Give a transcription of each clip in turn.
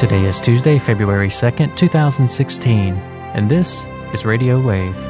Today is Tuesday, February 2nd, 2016, and this is Radio Wave.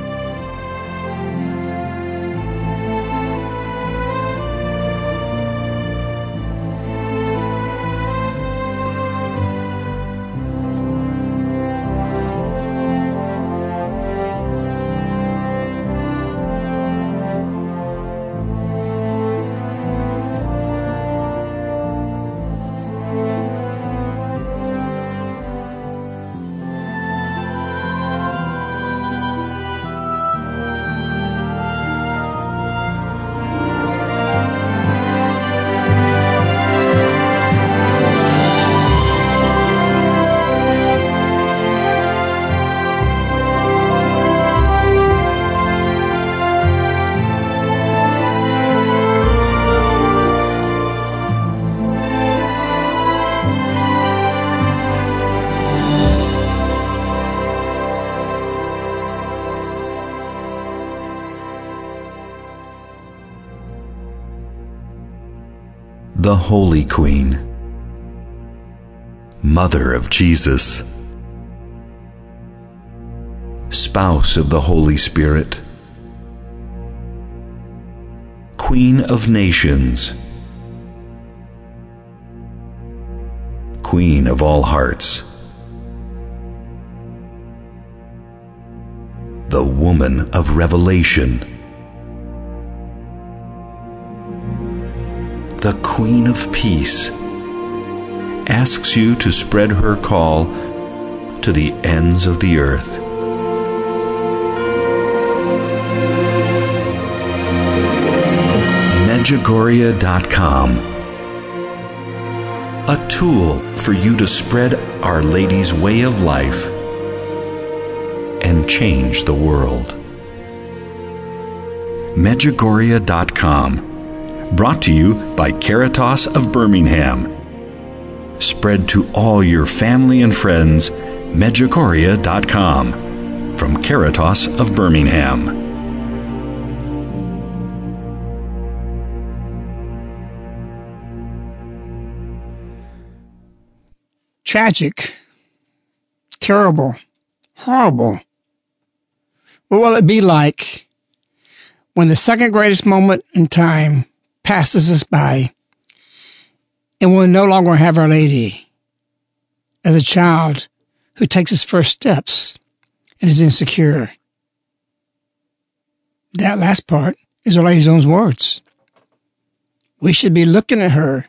Holy Queen, Mother of Jesus, Spouse of the Holy Spirit, Queen of Nations, Queen of all hearts, the Woman of Revelation. The Queen of Peace, asks you to spread her call to the ends of the earth. Medjugorje.com A tool for you to spread Our Lady's way of life and change the world. Medjugorje.com Brought to you by Caritas of Birmingham. Spread to all your family and friends, Medjugorje.com. From Caritas of Birmingham. Tragic, terrible, horrible. What will it be like when the second greatest moment in time passes us by and we'll no longer have Our Lady as a child who takes his first steps and is insecure. That last part is Our Lady's own words. We should be looking at her,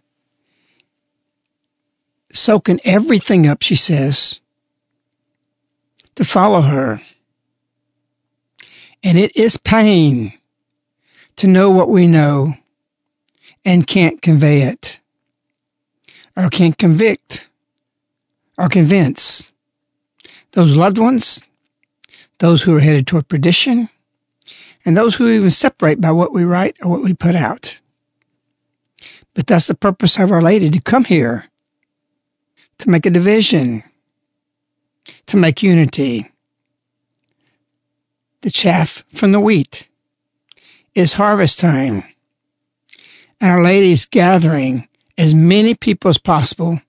soaking everything up, she says, to follow her. And it is pain to know what we know and can't convey it, or can't convict, or convince those loved ones, those who are headed toward perdition, and those who even separate by what we write or what we put out. But that's the purpose of Our Lady to come here, to make a division, to make unity. The chaff from the wheat is harvest time and Our Lady's gathering as many people as possible,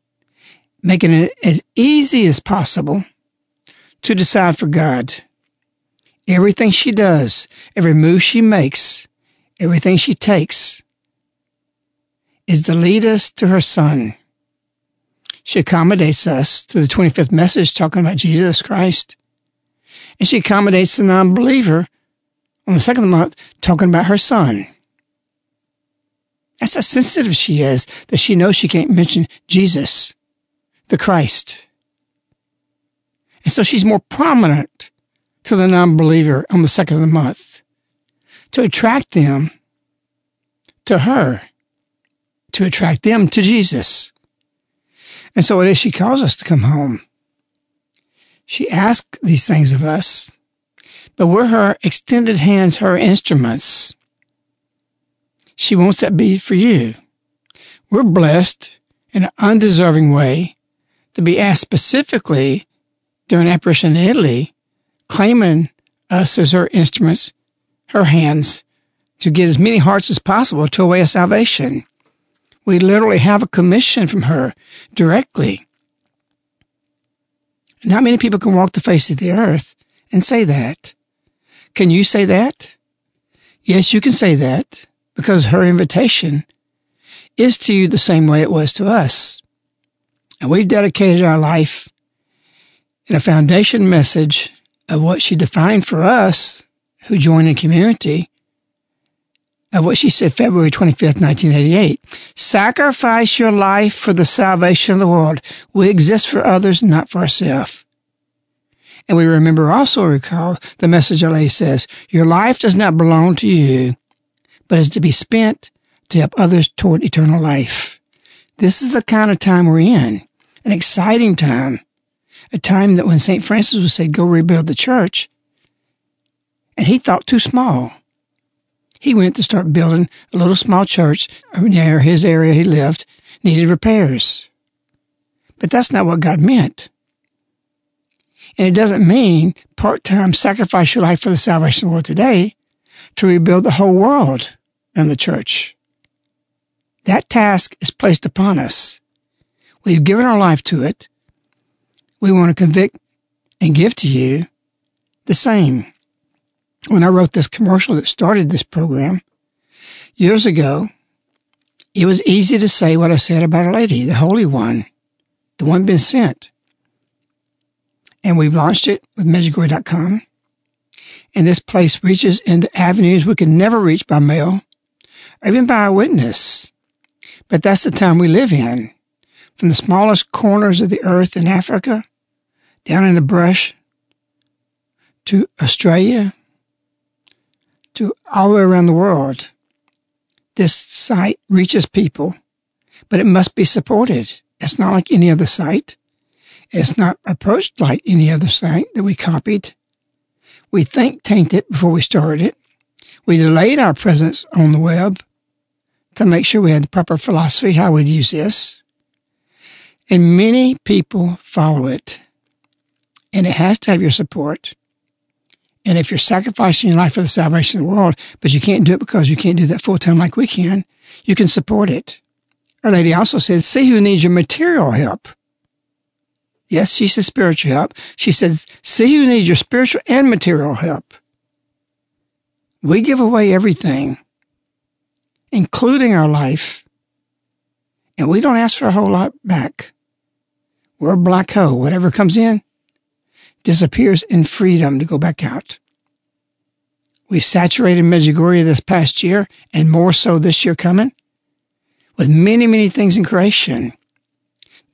making it as easy as possible to decide for God. Everything she does, every move she makes, everything she takes is to lead us to her Son. She accommodates us to the 25th message talking about Jesus Christ. And she accommodates the non believer on the second of the month talking about her Son. That's how sensitive she is that she knows she can't mention Jesus, the Christ. And so she's more prominent to the non believer on the second of the month to attract them to her, to attract them to Jesus. And so it is she calls us to come home. She asks these things of us, but we're her extended hands, her instruments she wants that be for you. We're blessed in an undeserving way to be asked specifically during apparition in Italy, claiming us as her instruments, her hands, to get as many hearts as possible to a way of salvation. We literally have a commission from her directly. Not many people can walk the face of the earth and say that. Can you say that? Yes, you can say that because her invitation is to you the same way it was to us. And we've dedicated our life in a foundation message of what she defined for us who joined in community of what she said February 25th, 1988. Sacrifice your life for the salvation of the world. We exist for others, not for ourselves. And we remember also recall the message LA says, your life does not belong to you, but is to be spent to help others toward eternal life. This is the kind of time we're in, an exciting time, a time that when St. Francis was said, go rebuild the church, and he thought too small. He went to start building a little small church near his area he lived, needed repairs. But that's not what God meant. And it doesn't mean part time sacrifice your life for the salvation of the world today to rebuild the whole world and the church. That task is placed upon us. We've given our life to it. We want to convict and give to you the same. When I wrote this commercial that started this program years ago, it was easy to say what I said about Our Lady, the Holy One, the one been sent. And we've launched it with Medjugorje.com. And this place reaches into avenues we can never reach by mail even by a witness. But that's the time we live in. From the smallest corners of the earth in Africa, down in the brush, to Australia, to all the way around the world. This site reaches people, but it must be supported. It's not like any other site. It's not approached like any other site that we copied. We think tanked it before we started it. We delayed our presence on the web to make sure we had the proper philosophy how we'd use this. And many people follow it. And it has to have your support. And if you're sacrificing your life for the salvation of the world, but you can't do it because you can't do that full time like we can, you can support it. Our lady also says, see who needs your material help. Yes, she says spiritual help. She says, see who needs your spiritual and material help. We give away everything, including our life, and we don't ask for a whole lot back. We're a black hole. Whatever comes in, disappears in freedom to go back out. We saturated Medjugorje this past year and more so this year coming with many, many things in creation.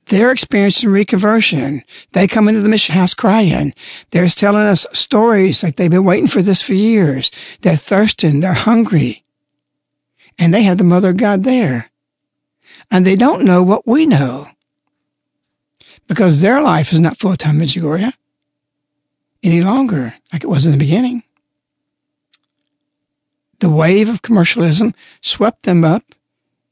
They're experiencing reconversion. They come into the mission house crying. They're telling us stories like they've been waiting for this for years. They're thirsting. They're hungry. And they have the Mother of God there. And they don't know what we know because their life is not full-time Medjugorje any longer like it was in the beginning. The wave of commercialism swept them up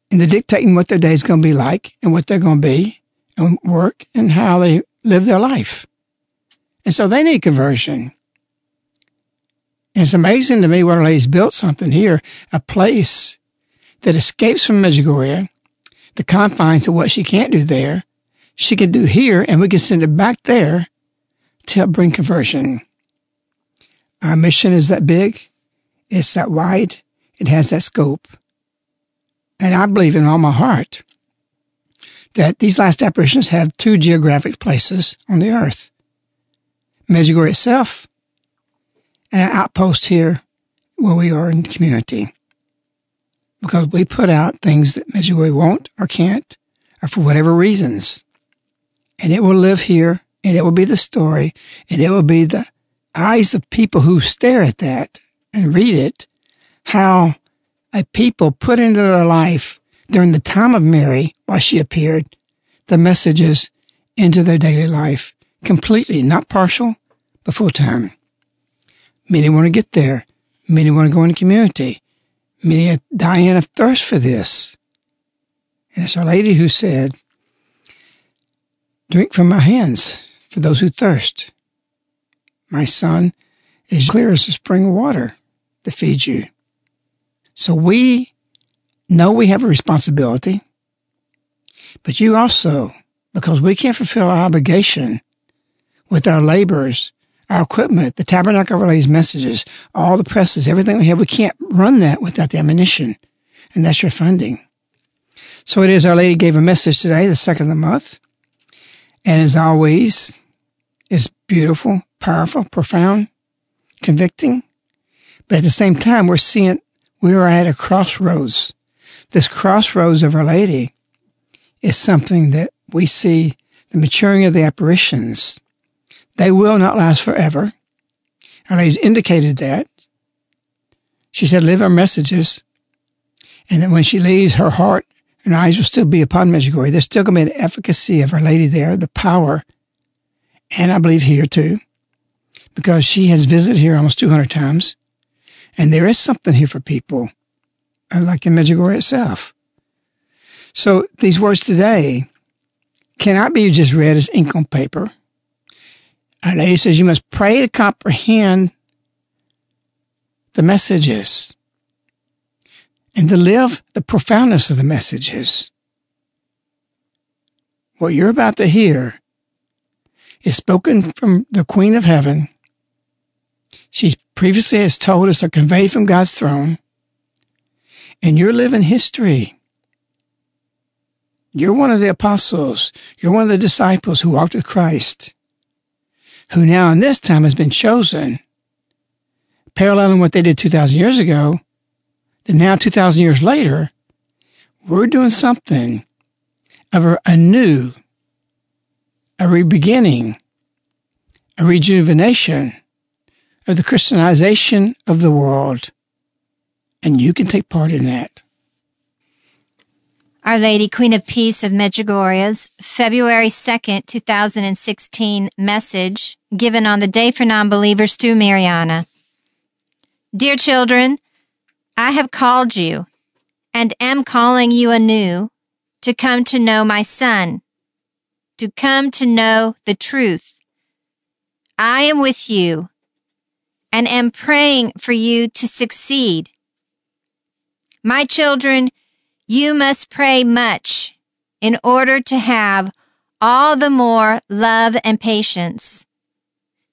into dictating what their day is going to be like and what they're going to be and work and how they live their life. And so they need conversion. And it's amazing to me what Lady's built something here, a place that escapes from Medjugorje, the confines of what she can't do there, she can do here, and we can send it back there to help bring conversion. Our mission is that big, it's that wide, it has that scope. And I believe in all my heart that these last apparitions have two geographic places on the earth Medjugorje itself and an outpost here where we are in the community. Because we put out things that Medjugorje won't or can't, or for whatever reasons. And it will live here and it will be the story, and it will be the eyes of people who stare at that and read it, how a people put into their life during the time of Mary, while she appeared, the messages into their daily life completely, not partial, but full time. Many want to get there. Many want to go into community. Many are dying of thirst for this. And it's Our Lady who said, Drink from my hands for those who thirst. My son is clear as a spring of water to feed you. So we know we have a responsibility, but you also, because we can't fulfill our obligation with our laborers, our equipment, the tabernacle relays messages, all the presses, everything we have. We can't run that without the ammunition, and that's your funding. So it is Our Lady gave a message today, the second of the month. And as always, it's beautiful, powerful, profound, convicting. But at the same time, we're seeing we are at a crossroads. This crossroads of Our Lady is something that we see the maturing of the apparitions. They will not last forever. Our Lady's indicated that. She said, live our messages. And that when she leaves, her heart and eyes will still be upon Medjugorje. There's still going to be an efficacy of Our Lady there, the power. And I believe here too, because she has visited here almost 200 times. And there is something here for people, uh, like in Medjugorje itself. So these words today cannot be just read as ink on paper. Our Lady says you must pray to comprehend the messages and to live the profoundness of the messages. What you're about to hear is spoken from the Queen of Heaven. She previously has told us or conveyed from God's throne, and you're living history. You're one of the apostles. You're one of the disciples who walked with Christ, who now in this time has been chosen, paralleling what they did 2,000 years ago. That now, 2,000 years later, we're doing something of a, new, a re-beginning, a rejuvenation of the Christianization of the world. And you can take part in that. Our Lady, Queen of Peace of Medjugorje's February 2nd, 2016 message given on the Day for Nonbelievers through Mirjana. Dear children, I have called you and am calling you anew to come to know my Son, to come to know the truth. I am with you and am praying for you to succeed. My children, you must pray much in order to have all the more love and patience,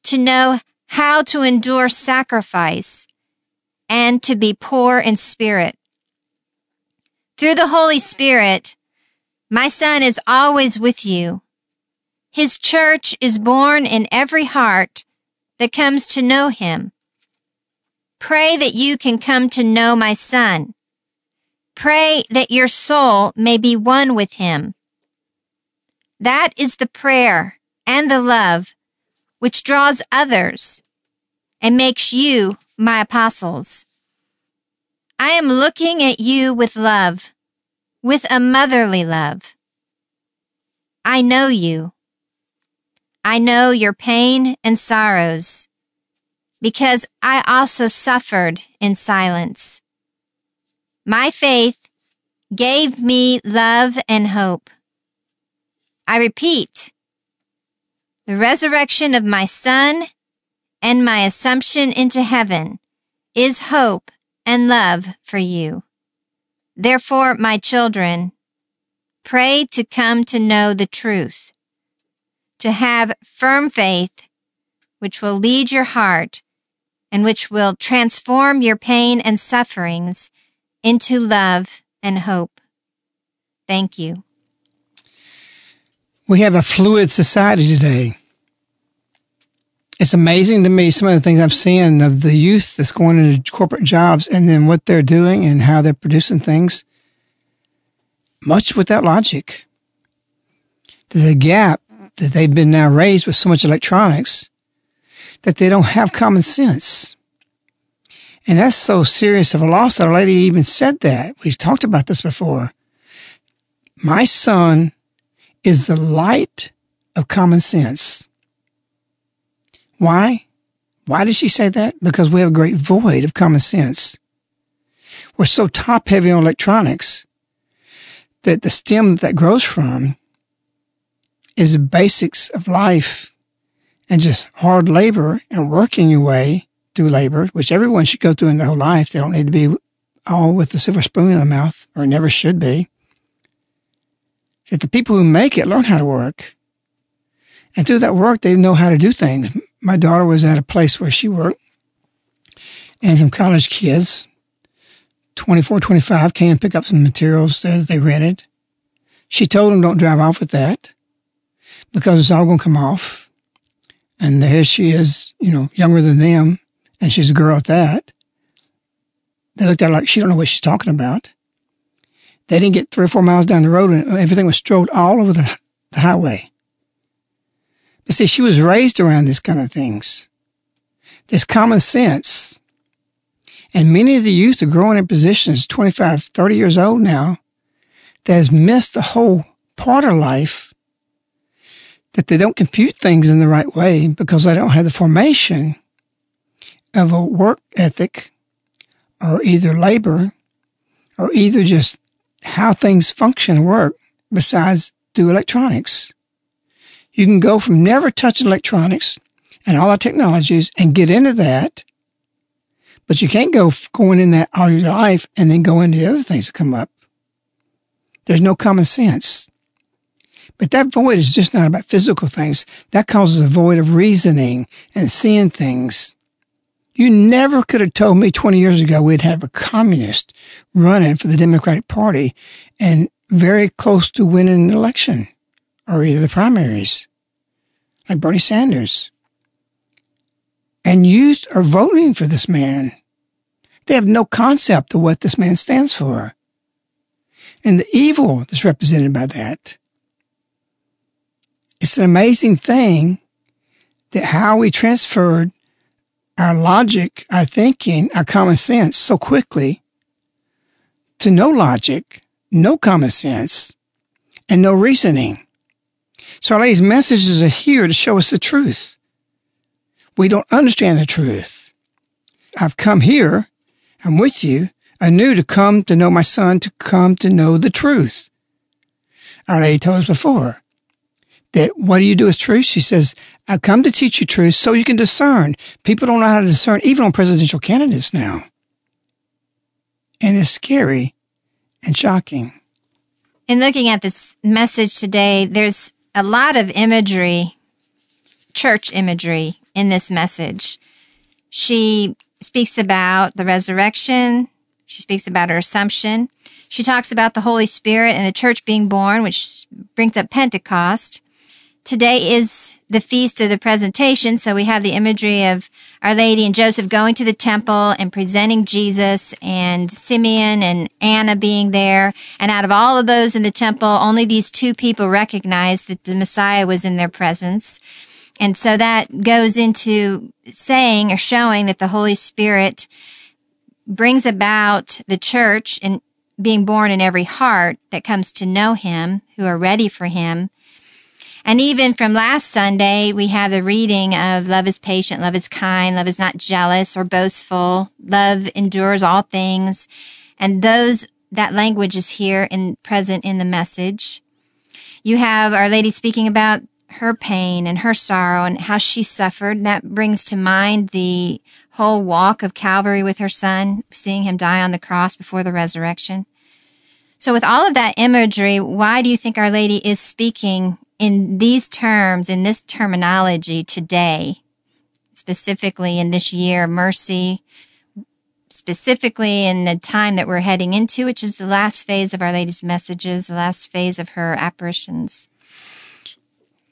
to know how to endure sacrifice, and to be poor in spirit. Through the Holy Spirit, my Son is always with you. His church is born in every heart that comes to know him. Pray that you can come to know my Son Pray that your soul may be one with him. That is the prayer and the love which draws others and makes you my apostles. I am looking at you with love, with a motherly love. I know you. I know your pain and sorrows because I also suffered in silence. My faith gave me love and hope. I repeat, the resurrection of my son and my assumption into heaven is hope and love for you. Therefore, my children, pray to come to know the truth, to have firm faith, which will lead your heart and which will transform your pain and sufferings into love and hope. Thank you. We have a fluid society today. It's amazing to me some of the things I'm seeing of the youth that's going into corporate jobs and then what they're doing and how they're producing things, much without logic. There's a gap that they've been now raised with so much electronics that they don't have common sense. And that's so serious of a loss that Our Lady even said that. We've talked about this before. My son is the light of common sense. Why? Why did she say that? Because we have a great void of common sense. We're so top heavy on electronics that the stem that grows from is the basics of life and just hard labor and working your way through labor, which everyone should go through in their whole life. They don't need to be all with the silver spoon in their mouth, or never should be. That the people who make it learn how to work. And through that work, they know how to do things. My daughter was at a place where she worked, and some college kids, 24, 25, came and pick up some materials that they rented. She told them, don't drive off with that because it's all going to come off. And there she is, you know, younger than them, and she's a girl at that. They looked at her like she don't know what she's talking about. They didn't get three or four miles down the road and everything was strode all over the, the highway. But see, she was raised around these kind of things. There's common sense. And many of the youth are growing in positions 25, 30 years old now that has missed the whole part of life that they don't compute things in the right way because they don't have the formation of a work ethic or either labor or either just how things function work besides do electronics. You can go from never touching electronics and all our technologies and get into that, but you can't go going in that all your life and then go into the other things that come up. There's no common sense. But that void is just not about physical things. That causes a void of reasoning and seeing things. You never could have told me 20 years ago we'd have a communist running for the Democratic Party and very close to winning an election or either the primaries, like Bernie Sanders. And youth are voting for this man. They have no concept of what this man stands for and the evil that's represented by that. It's an amazing thing that how we transferred our logic, our thinking, our common sense so quickly to no logic, no common sense, and no reasoning. So these messages are here to show us the truth. We don't understand the truth. I've come here. I'm with you anew to come to know my son, to come to know the truth. Our lady told us before that what do you do with truth? She says, I've come to teach you truth so you can discern. People don't know how to discern, even on presidential candidates now. And it's scary and shocking. In looking at this message today, there's a lot of imagery, church imagery in this message. She speaks about the resurrection. She speaks about her assumption. She talks about the Holy Spirit and the church being born, which brings up Pentecost. Today is the feast of the presentation. So we have the imagery of Our Lady and Joseph going to the temple and presenting Jesus and Simeon and Anna being there. And out of all of those in the temple, only these two people recognized that the Messiah was in their presence. And so that goes into saying or showing that the Holy Spirit brings about the church and being born in every heart that comes to know him, who are ready for him, and even from last Sunday, we have the reading of love is patient, love is kind, love is not jealous or boastful, love endures all things. And those, that language is here and present in the message. You have Our Lady speaking about her pain and her sorrow and how she suffered. And That brings to mind the whole walk of Calvary with her son, seeing him die on the cross before the resurrection. So with all of that imagery, why do you think Our Lady is speaking in these terms, in this terminology today, specifically in this year, mercy, specifically in the time that we're heading into, which is the last phase of Our Lady's messages, the last phase of her apparitions?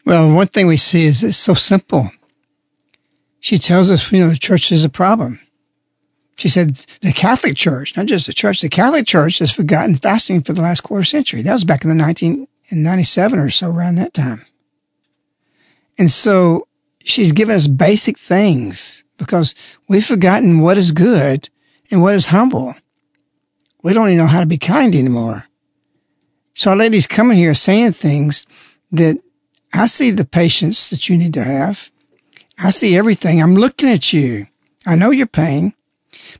Well, one thing we see is it's so simple. She tells us, you know, the church is a problem. She said the Catholic Church, not just the church, the Catholic Church has forgotten fasting for the last quarter century. That was back in the 19, in 97 or so around that time. And so she's given us basic things because we've forgotten what is good and what is humble. We don't even know how to be kind anymore. So our lady's coming here saying things that I see the patience that you need to have. I see everything. I'm looking at you. I know your pain.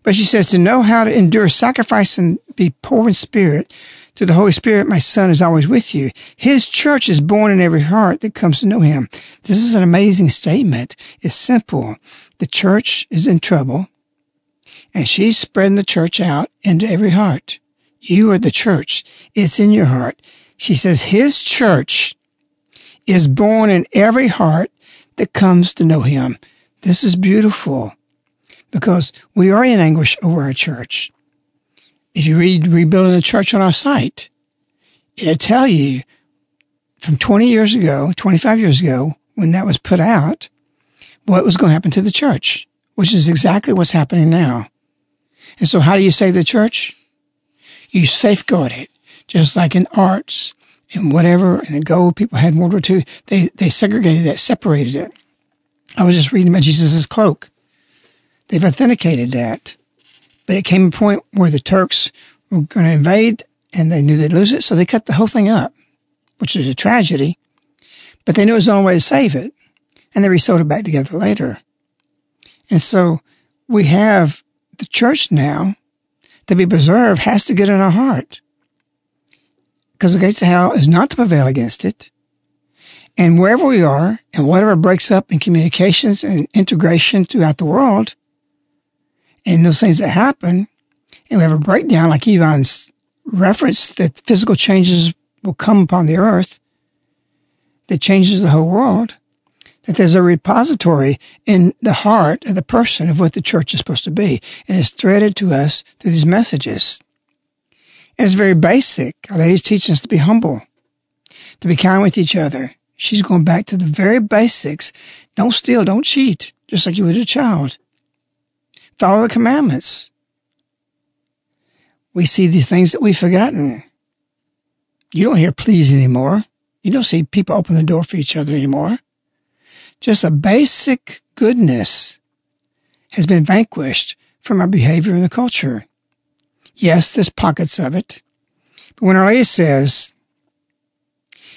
But she says to know how to endure sacrifice and be poor in spirit to the Holy Spirit, my son is always with you. His church is born in every heart that comes to know him. This is an amazing statement. It's simple. The church is in trouble and she's spreading the church out into every heart. You are the church. It's in your heart. She says his church is born in every heart that comes to know him. This is beautiful because we are in anguish over our church. If you read Rebuilding the Church on our site, it'll tell you from 20 years ago, 25 years ago, when that was put out, what was going to happen to the church, which is exactly what's happening now. And so how do you save the church? You safeguard it, just like in arts and whatever, and the gold people had in World War II. They, they segregated it, separated it. I was just reading about Jesus' cloak. They've authenticated that. But it came a point where the Turks were going to invade and they knew they'd lose it. So they cut the whole thing up, which is a tragedy. But they knew it was the only way to save it. And they resewed it back together later. And so we have the church now to be preserved has to get in our heart. Because the gates of hell is not to prevail against it. And wherever we are and whatever breaks up in communications and integration throughout the world, and those things that happen, and we have a breakdown, like Ivan's reference, that physical changes will come upon the earth that changes the whole world, that there's a repository in the heart of the person of what the church is supposed to be. And it's threaded to us through these messages. And it's very basic. Our lady's teaching us to be humble, to be kind with each other. She's going back to the very basics. Don't steal, don't cheat, just like you would a child. Follow the commandments. We see these things that we've forgotten. You don't hear please anymore. You don't see people open the door for each other anymore. Just a basic goodness has been vanquished from our behavior in the culture. Yes, there's pockets of it. But when Our Lady says,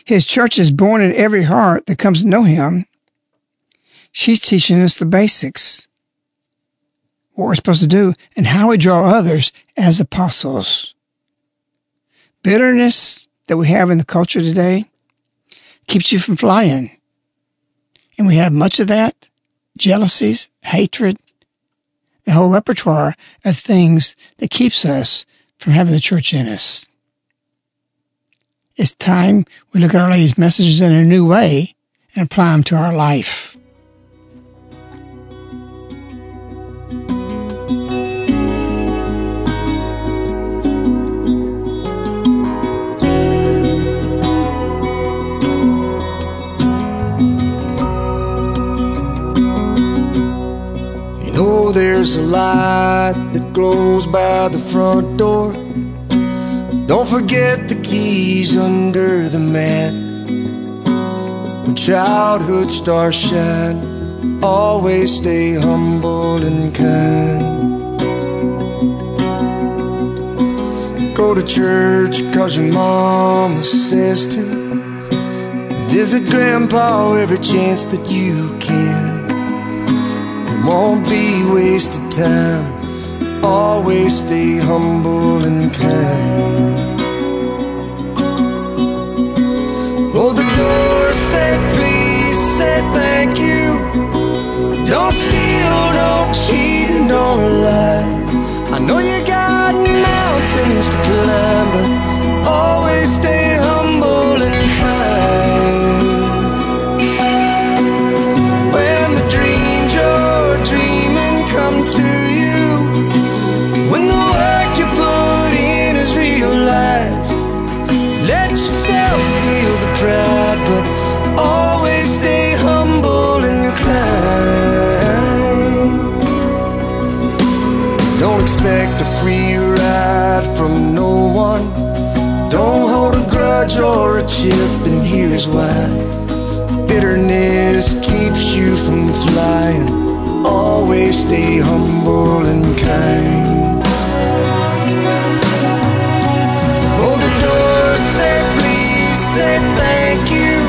His church is born in every heart that comes to know Him, she's teaching us the basics what we're supposed to do, and how we draw others as apostles. Bitterness that we have in the culture today keeps you from flying. And we have much of that jealousies, hatred, a whole repertoire of things that keeps us from having the church in us. It's time we look at Our Lady's messages in a new way and apply them to our life. There's a light that glows by the front door. Don't forget the keys under the mat. When childhood stars shine, always stay humble and kind. Go to church cause your mama says to. Visit grandpa every chance that you can won't be wasted time. Always stay humble and kind. Oh, the door said please, said thank you. Don't steal, don't cheat, don't lie. I know you got mountains to climb, but always stay grudge or a chip, and here's why. Bitterness keeps you from flying. Always stay humble and kind. Hold the door, say please, say thank you.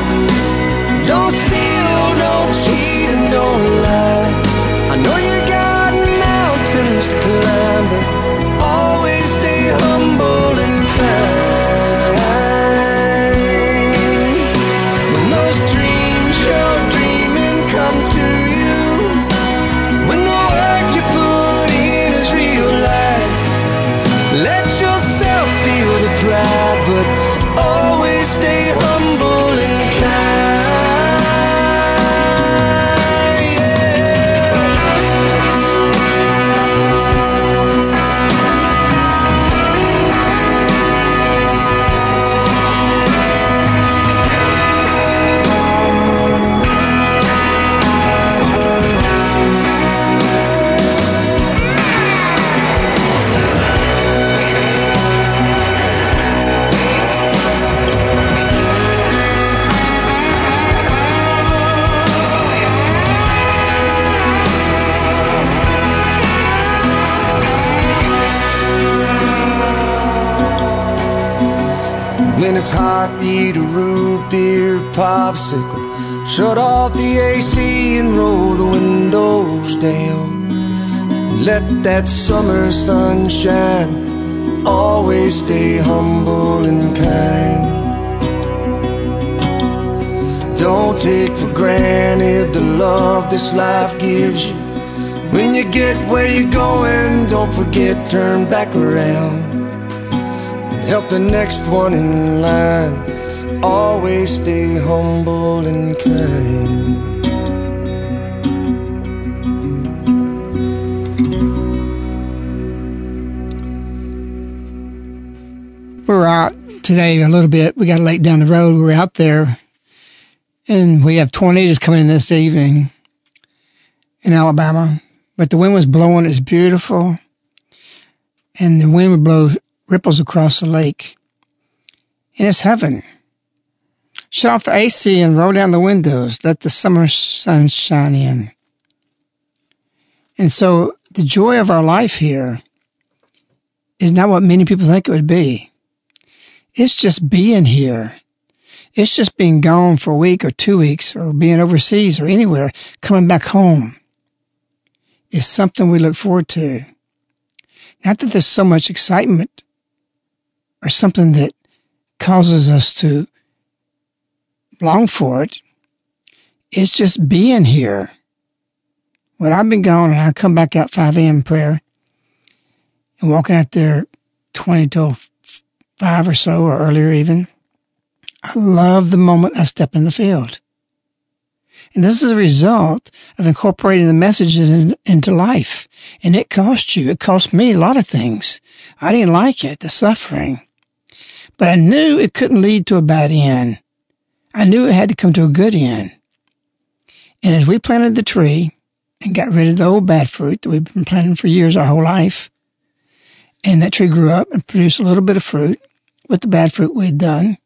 Eat a root beer popsicle. Shut off the AC and roll the windows down. Let that summer sunshine. Always stay humble and kind. Don't take for granted the love this life gives you. When you get where you're going, don't forget, turn back around. Help the next one in line. Always stay humble and kind. We're out today a little bit. We got late down the road. We're out there and we have tornadoes coming in this evening in Alabama. But the wind was blowing. It's beautiful. And the wind would blow ripples across the lake. And it's heaven. Shut off the AC and roll down the windows. Let the summer sun shine in. And so the joy of our life here is not what many people think it would be. It's just being here. It's just being gone for a week or two weeks or being overseas or anywhere, coming back home is something we look forward to. Not that there's so much excitement or something that causes us to long for it. It's just being here. When I've been gone and I come back out 5 a.m. prayer and walking out there 20 till 5 or so or earlier even, I love the moment I step in the field. And this is a result of incorporating the messages in, into life. And it cost you. It cost me a lot of things. I didn't like it, the suffering. But I knew it couldn't lead to a bad end. I knew it had to come to a good end. And as we planted the tree and got rid of the old bad fruit that we've been planting for years, our whole life, and that tree grew up and produced a little bit of fruit with the bad fruit we'd done,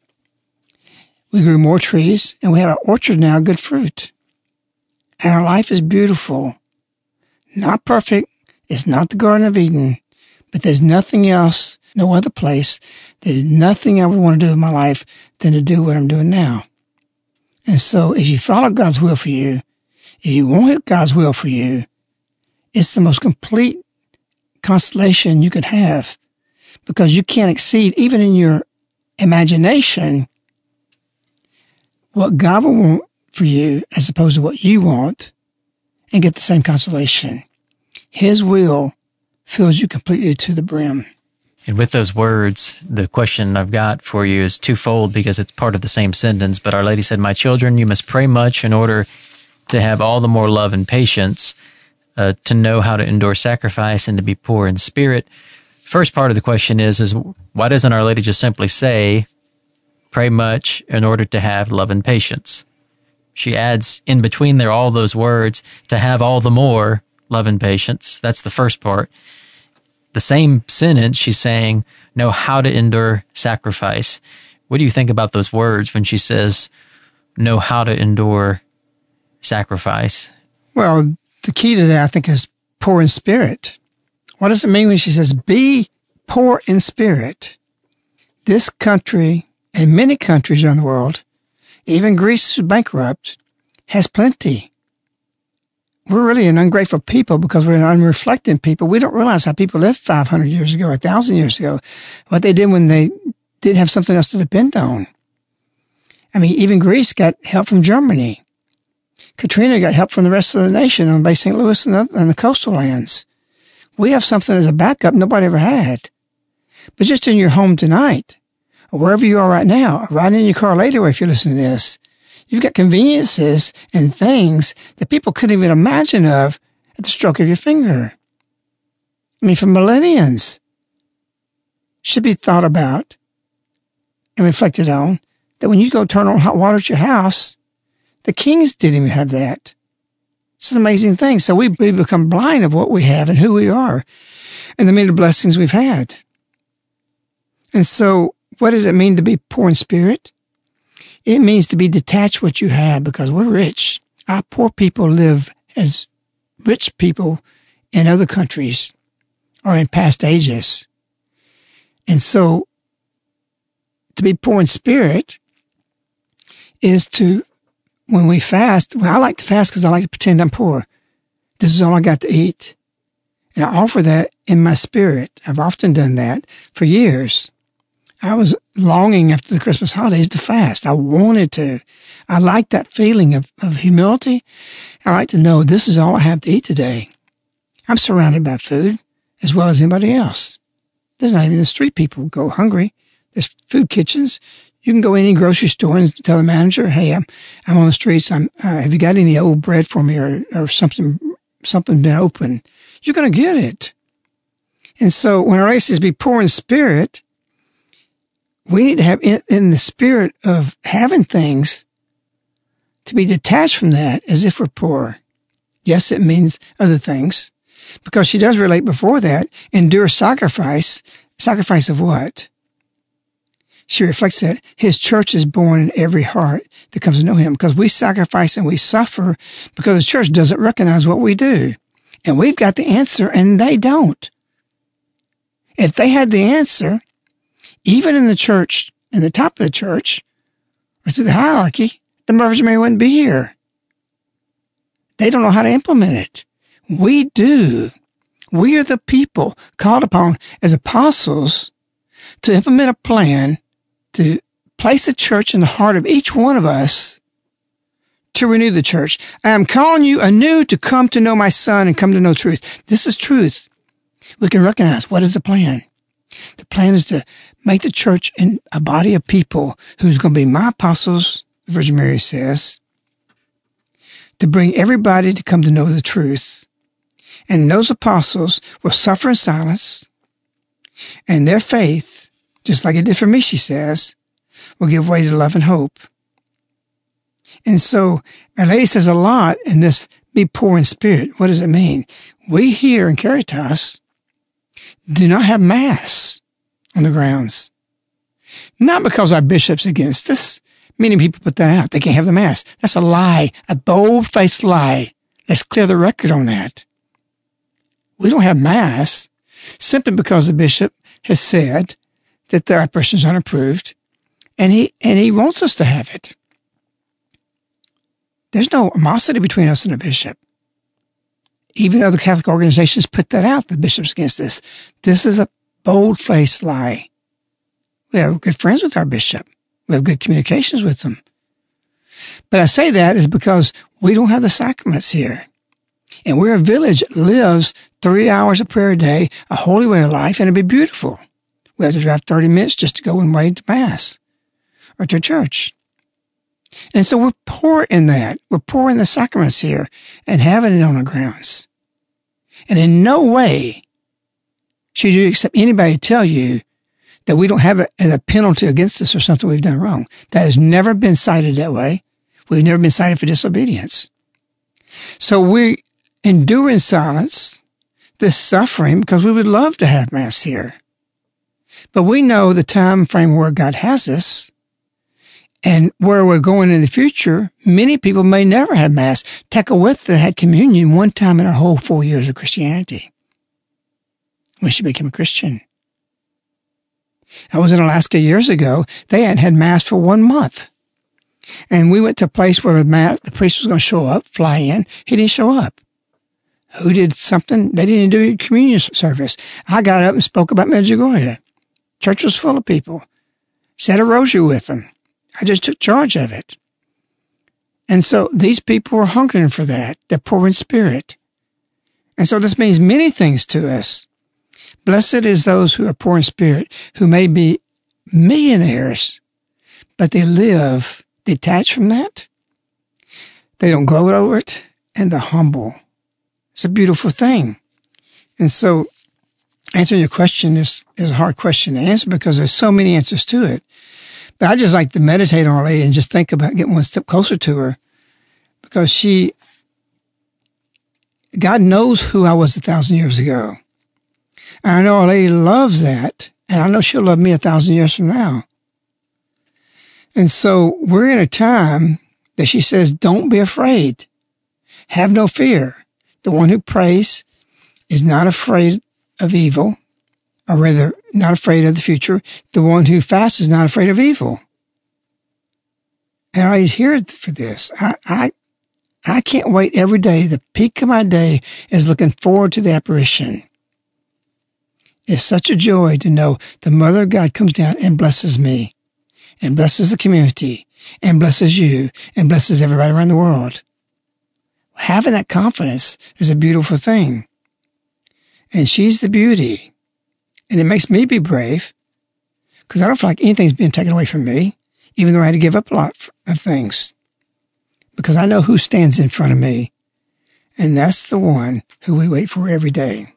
we grew more trees and we have our orchard now, good fruit. And our life is beautiful. Not perfect. It's not the Garden of Eden, but there's nothing else, no other place. There's nothing I would want to do in my life than to do what I'm doing now. And so if you follow God's will for you, if you want God's will for you, it's the most complete constellation you can have because you can't exceed even in your imagination what God will want for you as opposed to what you want and get the same consolation. His will fills you completely to the brim. And with those words, the question I've got for you is twofold because it's part of the same sentence. But Our Lady said, My children, you must pray much in order to have all the more love and patience, uh, to know how to endure sacrifice and to be poor in spirit. First part of the question is, is why doesn't Our Lady just simply say, pray much in order to have love and patience? She adds in between there all those words to have all the more love and patience. That's the first part. The same sentence, she's saying, know how to endure sacrifice. What do you think about those words when she says, know how to endure sacrifice? Well, the key to that, I think, is poor in spirit. What does it mean when she says, be poor in spirit? This country and many countries around the world even Greece is bankrupt, has plenty. We're really an ungrateful people because we're an unreflecting people. We don't realize how people lived 500 years ago, 1,000 years ago, what they did when they didn't have something else to depend on. I mean, even Greece got help from Germany. Katrina got help from the rest of the nation on Bay St. Louis and the, and the coastal lands. We have something as a backup nobody ever had. But just in your home tonight, or wherever you are right now, or riding in your car later if you listen to this, you've got conveniences and things that people couldn't even imagine of at the stroke of your finger. I mean, for millenniums, should be thought about and reflected on that when you go turn on hot water at your house, the kings didn't even have that. It's an amazing thing. So we, we become blind of what we have and who we are and the many blessings we've had. And so what does it mean to be poor in spirit? It means to be detached what you have because we're rich. Our poor people live as rich people in other countries or in past ages. And so to be poor in spirit is to, when we fast, well, I like to fast because I like to pretend I'm poor. This is all I got to eat. And I offer that in my spirit. I've often done that for years. I was longing after the Christmas holidays to fast. I wanted to. I like that feeling of, of humility. I like to know this is all I have to eat today. I'm surrounded by food as well as anybody else. There's not even the street people go hungry. There's food kitchens. You can go in any grocery store and tell the manager, "Hey, I'm I'm on the streets. I'm. Uh, have you got any old bread for me, or or something something been open?" You're to get it. And so when our race is be poor in spirit, we need to have in, in the spirit of having things to be detached from that as if we're poor. Yes, it means other things because she does relate before that, endure sacrifice. Sacrifice of what? She reflects that his church is born in every heart that comes to know him because we sacrifice and we suffer because the church doesn't recognize what we do. And we've got the answer and they don't. If they had the answer, even in the church, in the top of the church, or through the hierarchy, the Virgin Mary wouldn't be here. They don't know how to implement it. We do. We are the people called upon as apostles to implement a plan to place the church in the heart of each one of us to renew the church. I am calling you anew to come to know my son and come to know truth. This is truth. We can recognize what is the plan. The plan is to make the church in a body of people who's going to be my apostles, the Virgin Mary says, to bring everybody to come to know the truth. And those apostles will suffer in silence, and their faith, just like it did for me, she says, will give way to love and hope. And so Our Lady says a lot in this be poor in spirit. What does it mean? We here in Caritas do not have mass on the grounds. Not because our bishop's against us. Many people put that out. They can't have the mass. That's a lie, a bold faced lie. Let's clear the record on that. We don't have mass simply because the bishop has said that the apparition is unapproved and he, and he wants us to have it. There's no animosity between us and the bishop. Even other Catholic organizations put that out, the bishops against this. This is a bold faced lie. We have good friends with our bishop. We have good communications with them. But I say that is because we don't have the sacraments here. And we're a village that lives three hours of prayer a day, a holy way of life, and it'd be beautiful. We have to drive 30 minutes just to go and wait to Mass or to church. And so we're poor in that. We're poor in the sacraments here and having it on the grounds. And in no way should you accept anybody tell you that we don't have it as a penalty against us or something we've done wrong. That has never been cited that way. We've never been cited for disobedience. So we endure in silence this suffering because we would love to have mass here. But we know the time frame where God has us and where we're going in the future, many people may never have Mass. Tekakwitha had communion one time in her whole four years of Christianity when she became a Christian. I was in Alaska years ago. They hadn't had Mass for one month. And we went to a place where the priest was going to show up, fly in. He didn't show up. Who did something? They didn't do communion service. I got up and spoke about Medjugorje. Church was full of people. Said a rosary with them. I just took charge of it. And so these people were hungering for that. They're poor in spirit. And so this means many things to us. Blessed is those who are poor in spirit, who may be millionaires, but they live detached from that. They don't gloat over it and they're humble. It's a beautiful thing. And so answering your question is, is a hard question to answer because there's so many answers to it. But I just like to meditate on Our Lady and just think about getting one step closer to her because she, God knows who I was a thousand years ago. And I know Our Lady loves that. And I know she'll love me a thousand years from now. And so we're in a time that she says, don't be afraid. Have no fear. The one who prays is not afraid of evil or rather, not afraid of the future. The one who fasts is not afraid of evil. And I here for this. I, I, I can't wait every day. The peak of my day is looking forward to the apparition. It's such a joy to know the Mother of God comes down and blesses me and blesses the community and blesses you and blesses everybody around the world. Having that confidence is a beautiful thing. And she's the beauty. And it makes me be brave because I don't feel like anything's being taken away from me, even though I had to give up a lot of things because I know who stands in front of me. And that's the one who we wait for every day.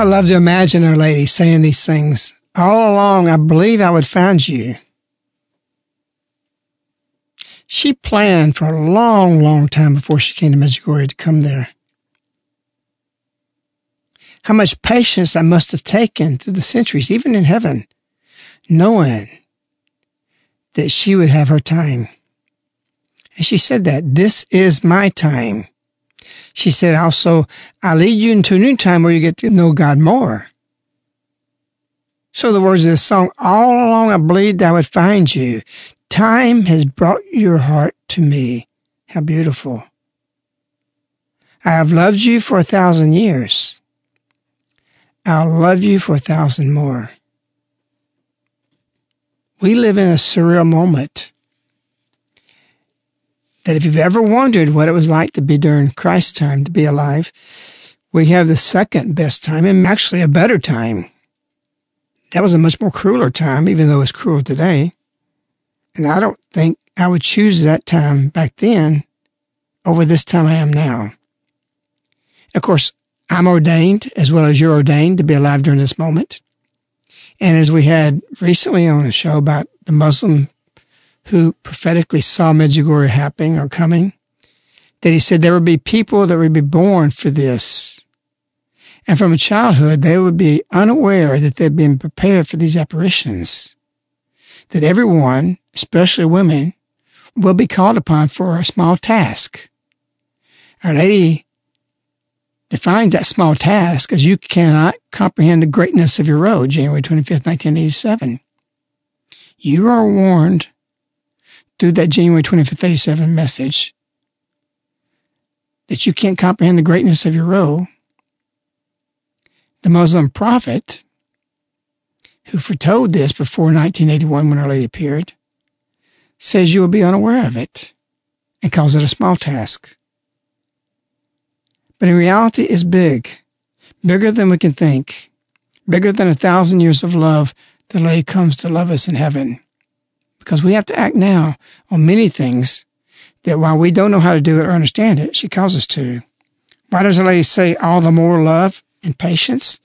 I love to imagine Our Lady saying these things. All along, I believe I would find you. She planned for a long, long time before she came to Medjugorje to come there. How much patience I must have taken through the centuries, even in heaven, knowing that she would have her time. And she said that this is my time. She said also, I lead you into a new time where you get to know God more. So the words of this song, all along I believed I would find you. Time has brought your heart to me. How beautiful. I have loved you for a thousand years. I'll love you for a thousand more. We live in a surreal moment that if you've ever wondered what it was like to be during Christ's time, to be alive, we have the second best time and actually a better time. That was a much more crueler time, even though it's cruel today. And I don't think I would choose that time back then over this time I am now. Of course, I'm ordained as well as you're ordained to be alive during this moment. And as we had recently on a show about the Muslim who prophetically saw Medjugorje happening or coming, that he said there would be people that would be born for this. And from a childhood, they would be unaware that they'd been prepared for these apparitions. That everyone, especially women, will be called upon for a small task. Our Lady defines that small task as you cannot comprehend the greatness of your road, January 25th, 1987. You are warned through that January 25th, 87 message that you can't comprehend the greatness of your role, The Muslim prophet, who foretold this before 1981 when Our Lady appeared, says you will be unaware of it and calls it a small task but in reality is big, bigger than we can think, bigger than a thousand years of love the lady comes to love us in heaven. Because we have to act now on many things that while we don't know how to do it or understand it, she calls us to. Why does lady say all the more love and patience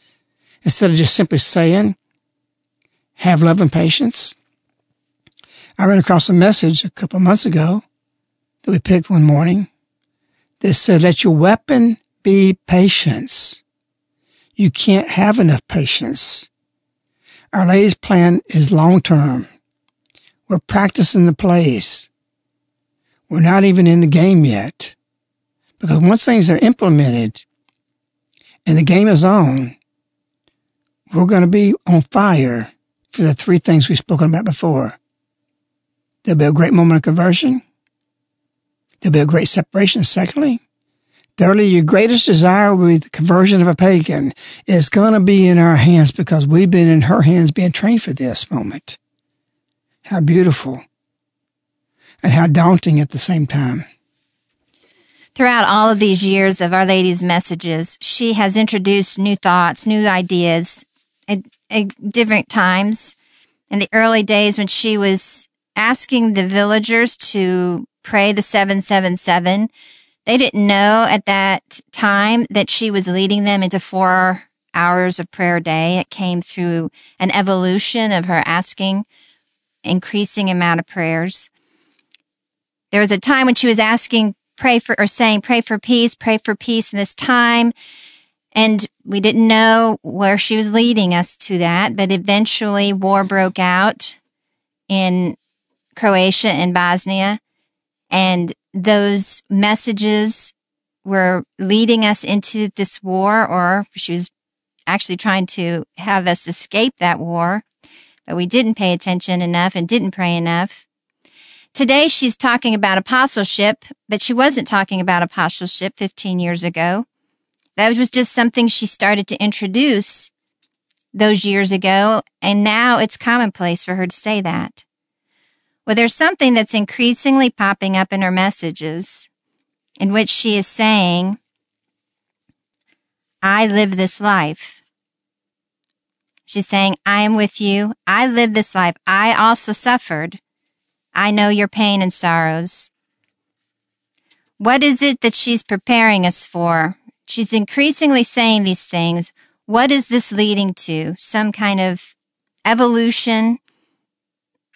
instead of just simply saying, have love and patience? I ran across a message a couple of months ago that we picked one morning that said, let your weapon be patience. You can't have enough patience. Our Lady's plan is long term. We're practicing the plays. We're not even in the game yet. Because once things are implemented and the game is on, we're going to be on fire for the three things we've spoken about before. There'll be a great moment of conversion. There'll be a great separation, secondly. Thirdly, your greatest desire will be the conversion of a pagan It's going to be in our hands because we've been in her hands being trained for this moment. How beautiful and how daunting at the same time. Throughout all of these years of Our Lady's messages, she has introduced new thoughts, new ideas at, at different times. In the early days when she was asking the villagers to pray the 777, they didn't know at that time that she was leading them into four hours of prayer a day. It came through an evolution of her asking increasing amount of prayers. There was a time when she was asking, pray for, or saying, pray for peace, pray for peace in this time. And we didn't know where she was leading us to that, but eventually war broke out in Croatia and Bosnia. And those messages were leading us into this war, or she was actually trying to have us escape that war, but we didn't pay attention enough and didn't pray enough. Today she's talking about apostleship, but she wasn't talking about apostleship 15 years ago. That was just something she started to introduce those years ago, and now it's commonplace for her to say that. Well, there's something that's increasingly popping up in her messages in which she is saying, I live this life. She's saying, I am with you. I live this life. I also suffered. I know your pain and sorrows. What is it that she's preparing us for? She's increasingly saying these things. What is this leading to? Some kind of evolution,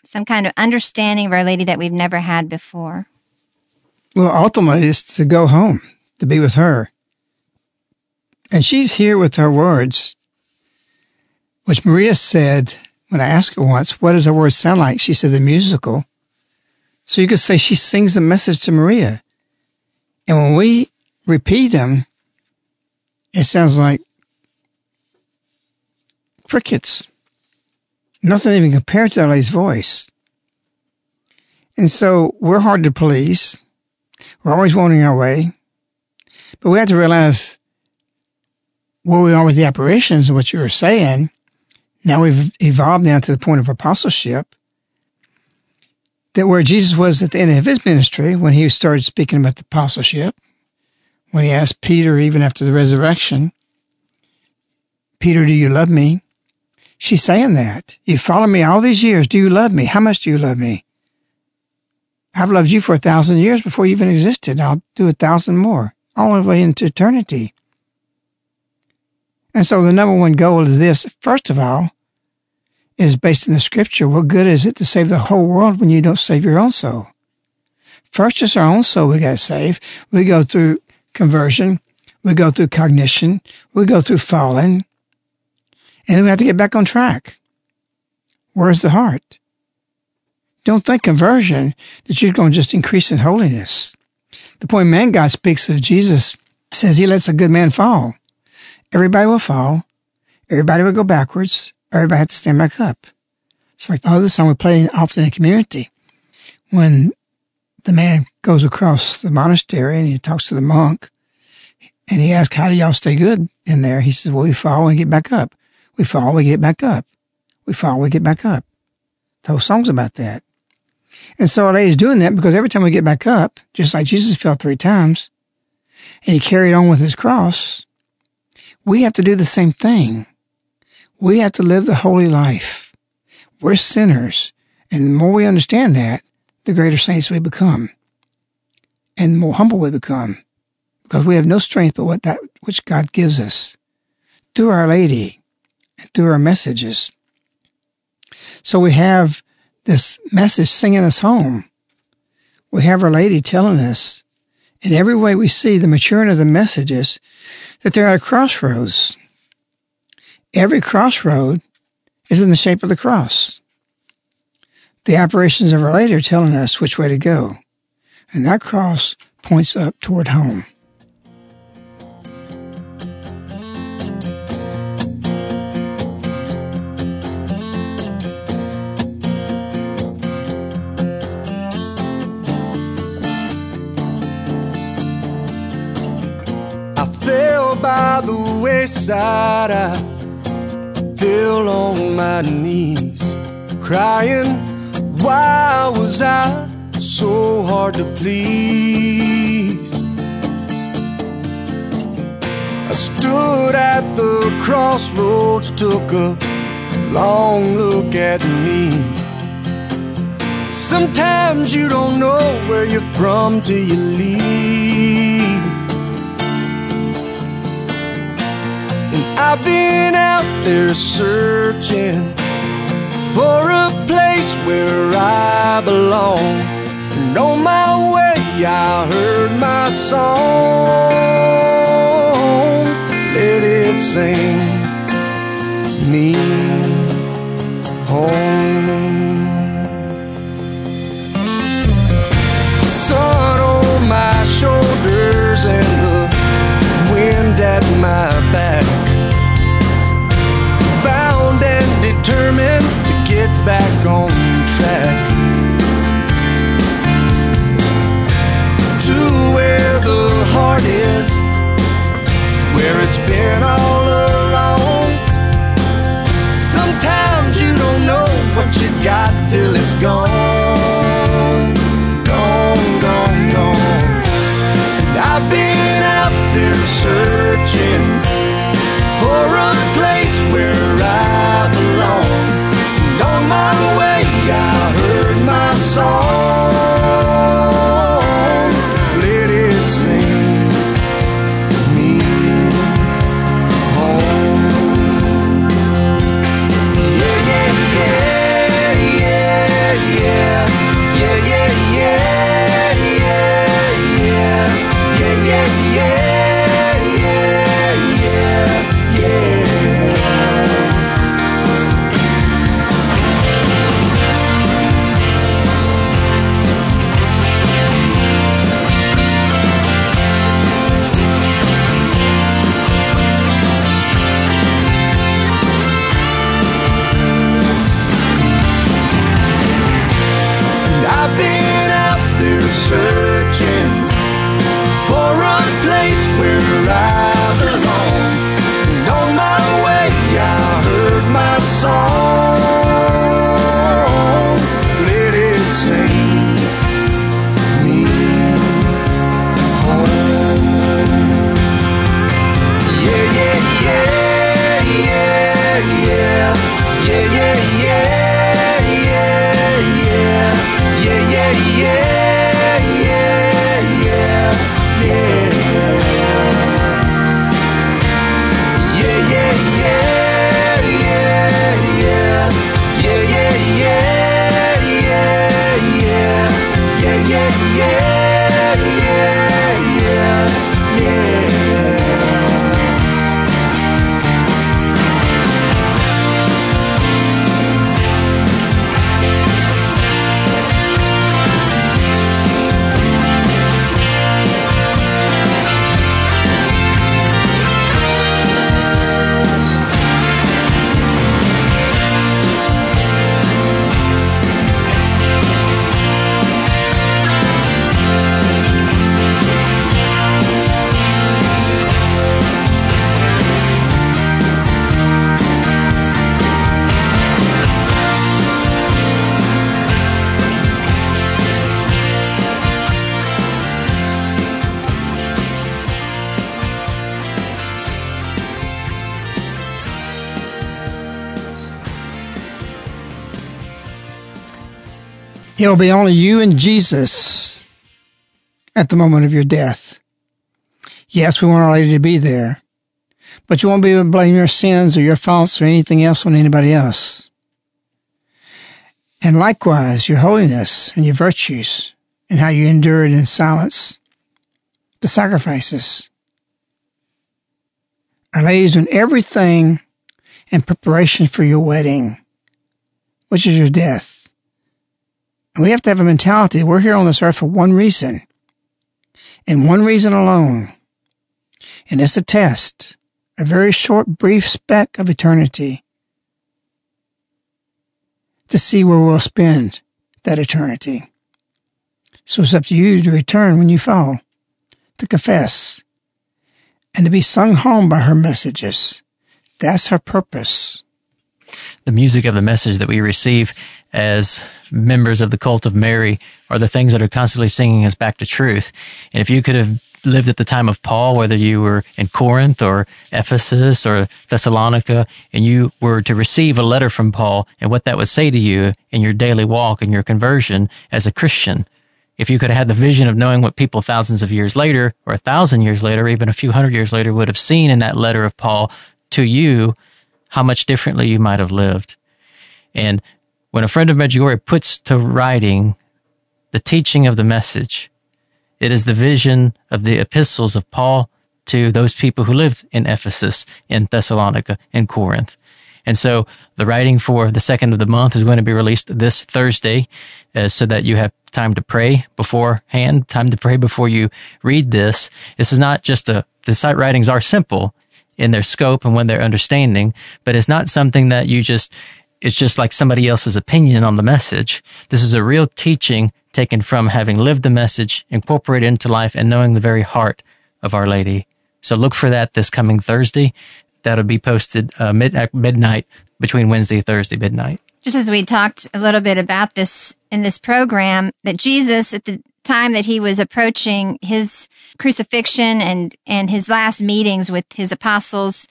some kind of understanding of Our Lady that we've never had before. Well, ultimately, it's to go home, to be with her. And she's here with her words, which Maria said when I asked her once, what does her words sound like? She said, the musical. So you could say she sings the message to Maria. And when we repeat them, it sounds like crickets. Nothing even compared to Lady's voice. And so we're hard to please. We're always wanting our way. But we have to realize where we are with the apparitions and what you were saying. Now we've evolved now to the point of apostleship. That where Jesus was at the end of his ministry, when he started speaking about the apostleship, when he asked Peter, even after the resurrection, Peter, do you love me? She's saying that. You followed me all these years. Do you love me? How much do you love me? I've loved you for a thousand years before you even existed. I'll do a thousand more, all the way into eternity. And so the number one goal is this. First of all, is based in the scripture. What good is it to save the whole world when you don't save your own soul? First is our own soul we got to save. We go through conversion. We go through cognition. We go through falling. And then we have to get back on track. Where's the heart? Don't think conversion that you're going to just increase in holiness. The point man God speaks of Jesus says he lets a good man fall. Everybody will fall. Everybody will go backwards. Everybody has to stand back up. It's like the other song we play often in the community. When the man goes across the monastery and he talks to the monk and he asks, how do y'all stay good in there? He says, well, we fall and get back up. We fall, we get back up. We fall, we get back up. The whole song's about that. And so Our Lady's doing that because every time we get back up, just like Jesus fell three times, and he carried on with his cross, we have to do the same thing. We have to live the holy life. We're sinners. And the more we understand that, the greater saints we become. And the more humble we become. Because we have no strength but what that which God gives us. Through Our Lady and through our messages. So we have this message singing us home. We have Our Lady telling us in every way we see the maturing of the messages that they're at crossroads. Every crossroad is in the shape of the cross. The apparitions of Our Lady are telling us which way to go. And that cross points up toward home. By the wayside, I fell on my knees, crying. Why was I so hard to please? I stood at the crossroads, took a long look at me. Sometimes you don't know where you're from till you leave. I've been out there searching for a place where I belong. And on my way, I heard my song. Let it sing me home. Sun on my shoulders and the wind at my back determined to get back on track. To where the heart is, where it's been all along. It'll be only you and Jesus at the moment of your death. Yes, we want Our Lady to be there, but you won't be able to blame your sins or your faults or anything else on anybody else. And likewise, your holiness and your virtues and how you endured in silence the sacrifices. Our Lady's doing everything in preparation for your wedding, which is your death. We have to have a mentality. We're here on this earth for one reason and one reason alone. And it's a test, a very short, brief speck of eternity to see where we'll spend that eternity. So it's up to you to return when you fall, to confess, and to be sung home by her messages. That's her purpose. The music of the message that we receive as members of the cult of Mary are the things that are constantly singing us back to truth. And if you could have lived at the time of Paul, whether you were in Corinth or Ephesus or Thessalonica, and you were to receive a letter from Paul and what that would say to you in your daily walk and your conversion as a Christian, if you could have had the vision of knowing what people thousands of years later or a thousand years later, or even a few hundred years later would have seen in that letter of Paul to you, how much differently you might have lived. And when a friend of Medjugorje puts to writing the teaching of the message, it is the vision of the epistles of Paul to those people who lived in Ephesus, in Thessalonica, in Corinth. And so the writing for the second of the month is going to be released this Thursday uh, so that you have time to pray beforehand, time to pray before you read this. This is not just a, the site writings are simple in their scope and when they're understanding, but it's not something that you just, it's just like somebody else's opinion on the message. This is a real teaching taken from having lived the message, incorporated into life, and knowing the very heart of Our Lady. So look for that this coming Thursday. That'll be posted uh, mid, at midnight between Wednesday and Thursday midnight. Just as we talked a little bit about this in this program, that Jesus at the time that he was approaching his crucifixion and, and his last meetings with his apostles,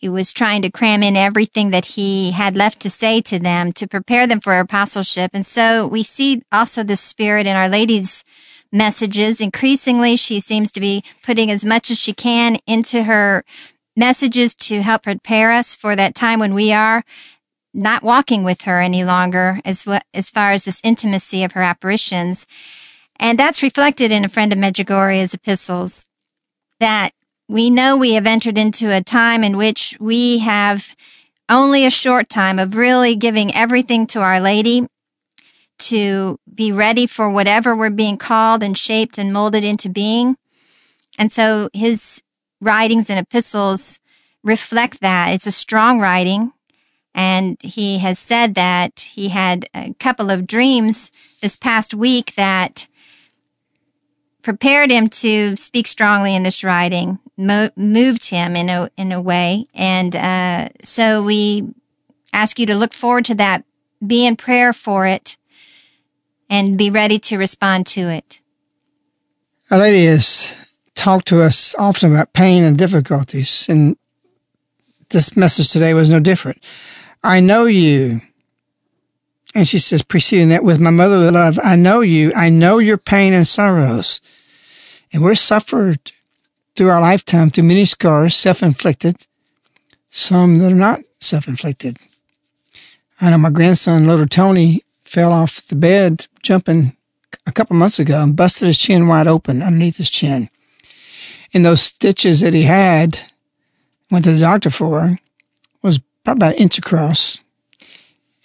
he was trying to cram in everything that he had left to say to them to prepare them for apostleship. And so we see also the spirit in Our Lady's messages. Increasingly, she seems to be putting as much as she can into her messages to help prepare us for that time when we are not walking with her any longer as what, as far as this intimacy of her apparitions. And that's reflected in a friend of Medjugorje's epistles that we know we have entered into a time in which we have only a short time of really giving everything to Our Lady to be ready for whatever we're being called and shaped and molded into being. And so his writings and epistles reflect that. It's a strong writing. And he has said that he had a couple of dreams this past week that prepared him to speak strongly in this writing, mo- moved him in a in a way, and uh, so we ask you to look forward to that, be in prayer for it, and be ready to respond to it. Our Lady has talked to us often about pain and difficulties, and this message today was no different. I know you. And she says, preceding that with my motherly love, I know you. I know your pain and sorrows. And we're suffered through our lifetime through many scars, self-inflicted, some that are not self-inflicted. I know my grandson, little Tony, fell off the bed jumping a couple months ago and busted his chin wide open underneath his chin. And those stitches that he had, went to the doctor for, was probably about an inch across.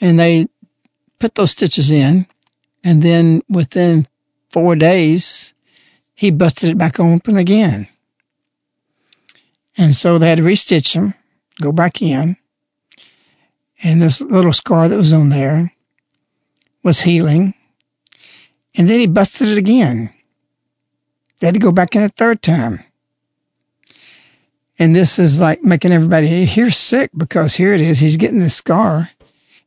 And they put those stitches in. And then within four days, he busted it back open again. And so they had to restitch him, go back in. And this little scar that was on there was healing. And then he busted it again. They had to go back in a third time. And this is like making everybody here sick because here it is. He's getting this scar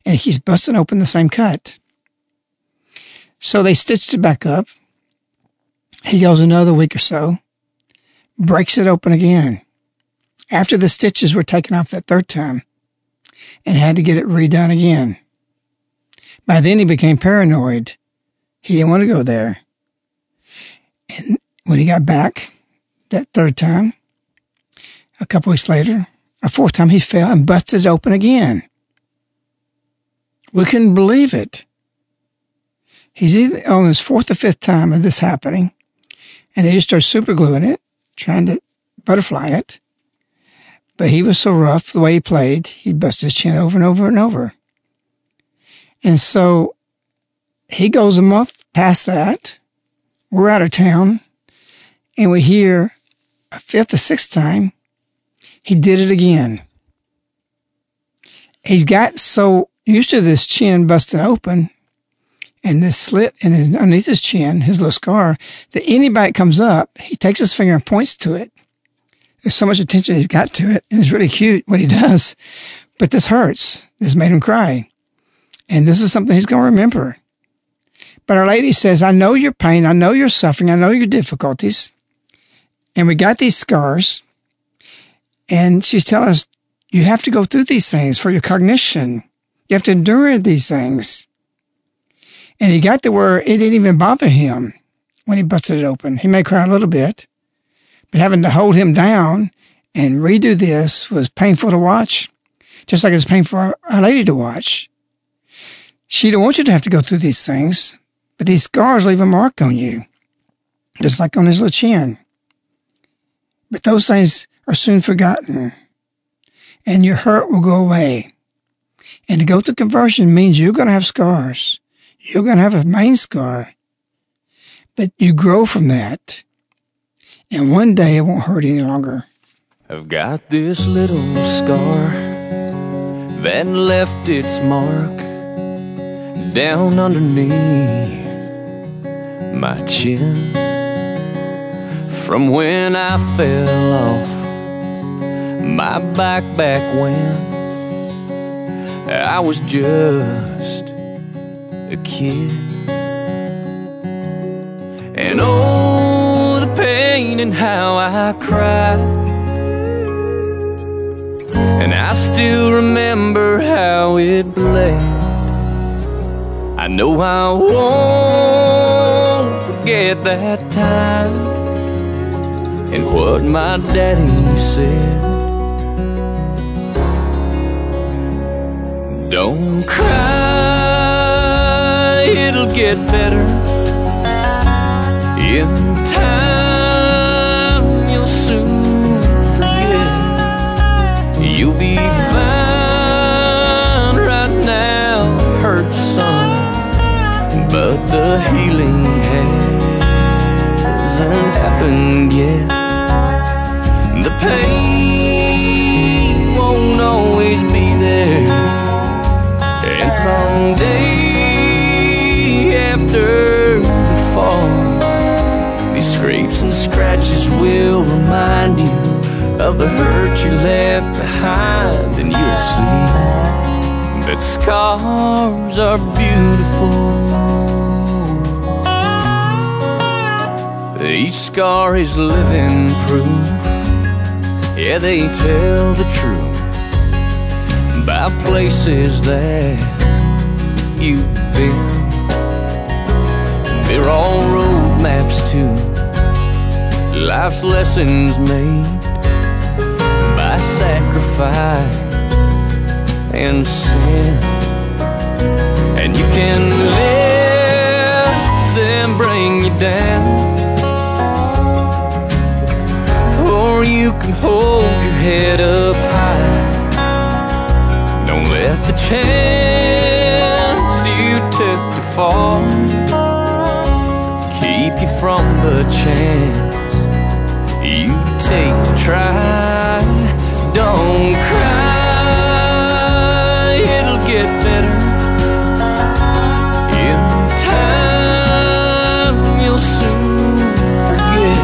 and he's busting open the same cut. So they stitched it back up. He goes another week or so, breaks it open again. After the stitches were taken off that third time and had to get it redone again. By then he became paranoid He didn't want to go there. And when he got back that third time, a couple weeks later, a fourth time, he fell and busted it open again. We couldn't believe it. He's either on his fourth or fifth time of this happening, and they just start super gluing it, trying to butterfly it. But he was so rough the way he played, he busted his chin over and over and over. And so he goes a month past that. We're out of town, and we hear a fifth or sixth time he did it again. He's got so used to this chin busting open and this slit in his, underneath his chin, his little scar, that anybody comes up, he takes his finger and points to it. There's so much attention he's got to it, and it's really cute what he does. But this hurts. This made him cry. And this is something he's going to remember. But Our Lady says, I know your pain. I know your suffering. I know your difficulties. And we got these scars. And she's telling us, you have to go through these things for your cognition. You have to endure these things. And he got to where it didn't even bother him when he busted it open. He may cry a little bit, but having to hold him down and redo this was painful to watch, just like it's painful for Our Lady to watch. She don't want you to have to go through these things, but these scars leave a mark on you, just like on his little chin. But those things are soon forgotten, and your hurt will go away. And to go through conversion means you're going to have scars you're going to have a main scar, but you grow from that. And one day it won't hurt any longer. I've got this little scar that left its mark down underneath my chin from when I fell off my bike back when I was just a kid. And oh, the pain and how I cried. And I still remember how it bled. I know I won't forget that time and what my daddy said. Don't cry it'll get better. In time, you'll soon forget. You'll be fine right now, hurts some, but the healing hasn't happened yet. The pain won't always be and someday after the fall. These scrapes and scratches will remind you of the hurt you left behind, and you'll see that scars are beautiful. Each scar is living proof. Yeah, they tell the truth about places that you've been. They're all road maps to life's lessons made by sacrifice and sin. And you can let them bring you down, or you can hold your head up high. Don't let the chance fall keep you from the chance you take to try. Don't cry, it'll get better. In time, you'll soon forget.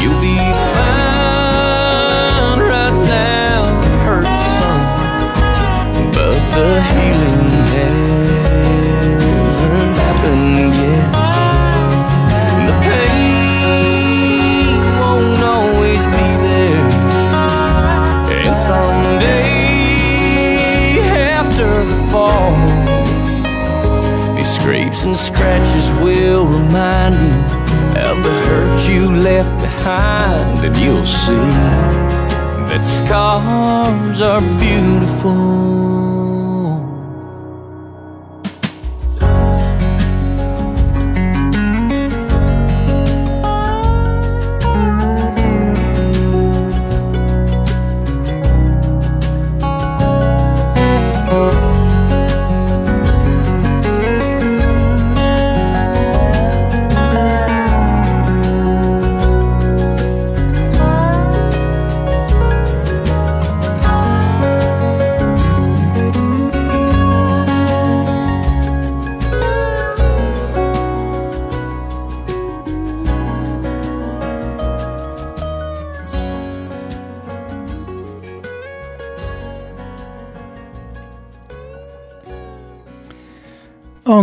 You'll be fine right now, hurts some, but the healing couldn't get. The pain won't always be there. And someday, after the fall, these scrapes and scratches will remind you of the hurt you left behind, and you'll see that scars are beautiful.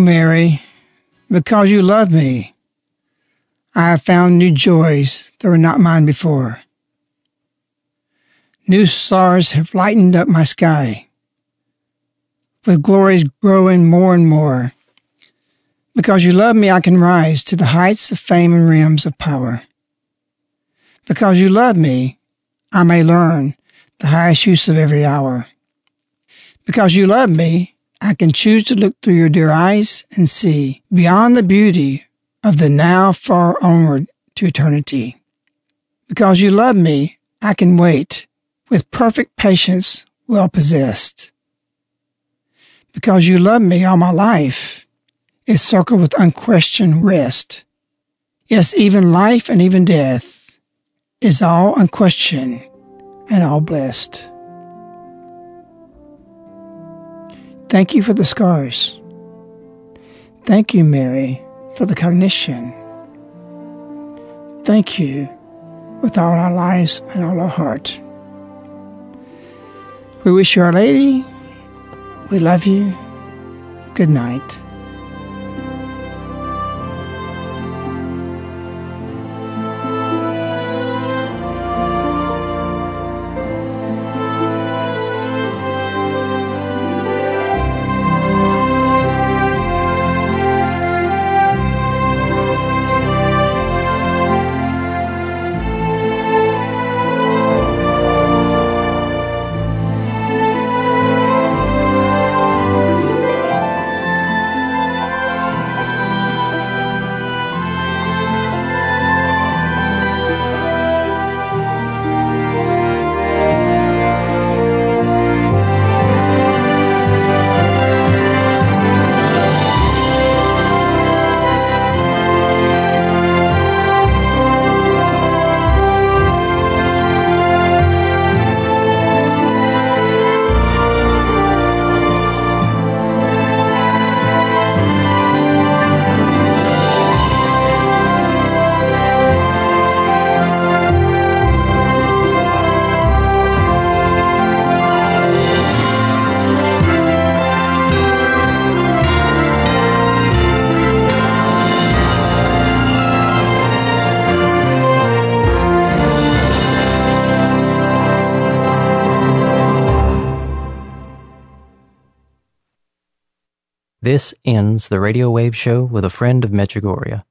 Mary, because you love me, I have found new joys that were not mine before. New stars have lightened up my sky, with glories growing more and more. Because you love me, I can rise to the heights of fame and realms of power. Because you love me, I may learn the highest use of every hour. Because you love me, I can choose to look through your dear eyes and see beyond the beauty of the now far onward to eternity. Because you love me, I can wait with perfect patience well possessed. Because you love me all my life is circled with unquestioned rest. Yes, even life and even death is all unquestioned and all blessed. Thank you for the scars. Thank you, Mary, for the cognition. Thank you with all our lives and all our heart. We wish you Our Lady. We love you. Good night. This ends the Radio Wave Show with a friend of Medjugorje.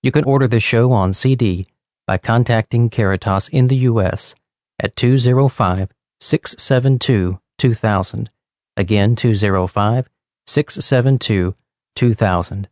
You can order the show on CD by contacting Caritas in the U.S. at 205 672 2000. Again, 205 672 2000.